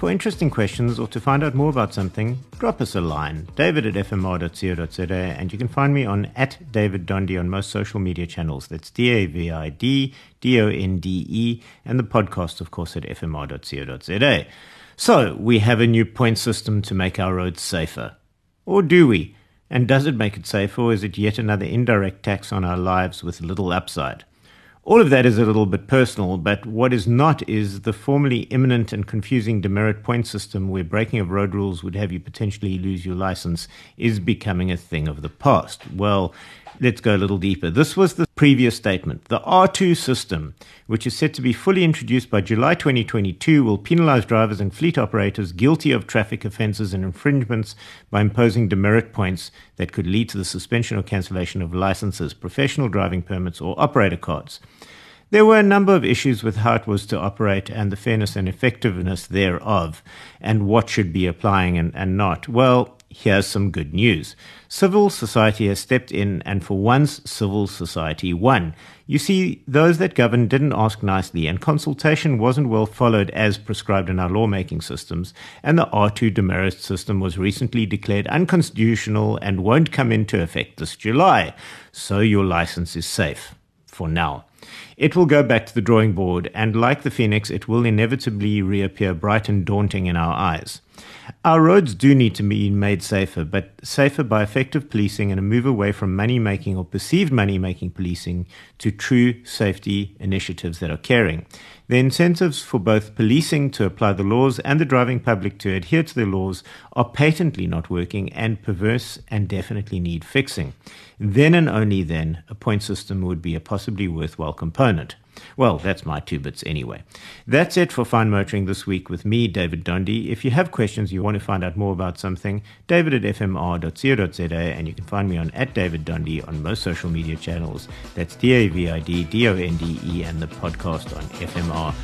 For interesting questions or to find out more about something, drop us a line, david at fmr.co.za, and you can find me on at David Donde on most social media channels. That's D-A-V-I-D, D-O-N-D-E, and the podcast, of course, at fmr.co.za. So, we have a new point system to make our roads safer. Or do we? And does it make it safer, or is it yet another indirect tax on our lives with little upside? All of that is a little bit personal, but what is not is the formerly imminent and confusing demerit point system where breaking of road rules would have you potentially lose your license is becoming a thing of the past. Well, let's go a little deeper. This was the previous statement. The AARTO system, which is set to be fully introduced by July 2022, will penalize drivers and fleet operators guilty of traffic offenses and infringements by imposing demerit points that could lead to the suspension or cancellation of licenses, professional driving permits, or operator cards. There were a number of issues with how it was to operate and the fairness and effectiveness thereof, and what should be applying and, and not. Well, here's some good news. Civil society has stepped in, and for once, civil society won. You see, those that govern didn't ask nicely, and consultation wasn't well followed as prescribed in our lawmaking systems, and the AARTO demerit system was recently declared unconstitutional and won't come into effect this July. So your license is safe. For now. It will go back to the drawing board, and like the phoenix, it will inevitably reappear bright and daunting in our eyes. Our roads do need to be made safer, but safer by effective policing and a move away from money making or perceived money making policing to true safety initiatives that are caring. The incentives for both policing to apply the laws and the driving public to adhere to the laws are patently not working and perverse and definitely need fixing. Then and only then, a point system would be a possibly worthwhile component. Well, that's my two bits anyway. That's it for Fine Motoring this week with me, David Donde. If you have questions, you want to find out more about something, david at fmr.co.za, and you can find me on at David Donde on most social media channels. That's D-A-V-I-D, D-O-N-D-E, and the podcast on fmr.co.za.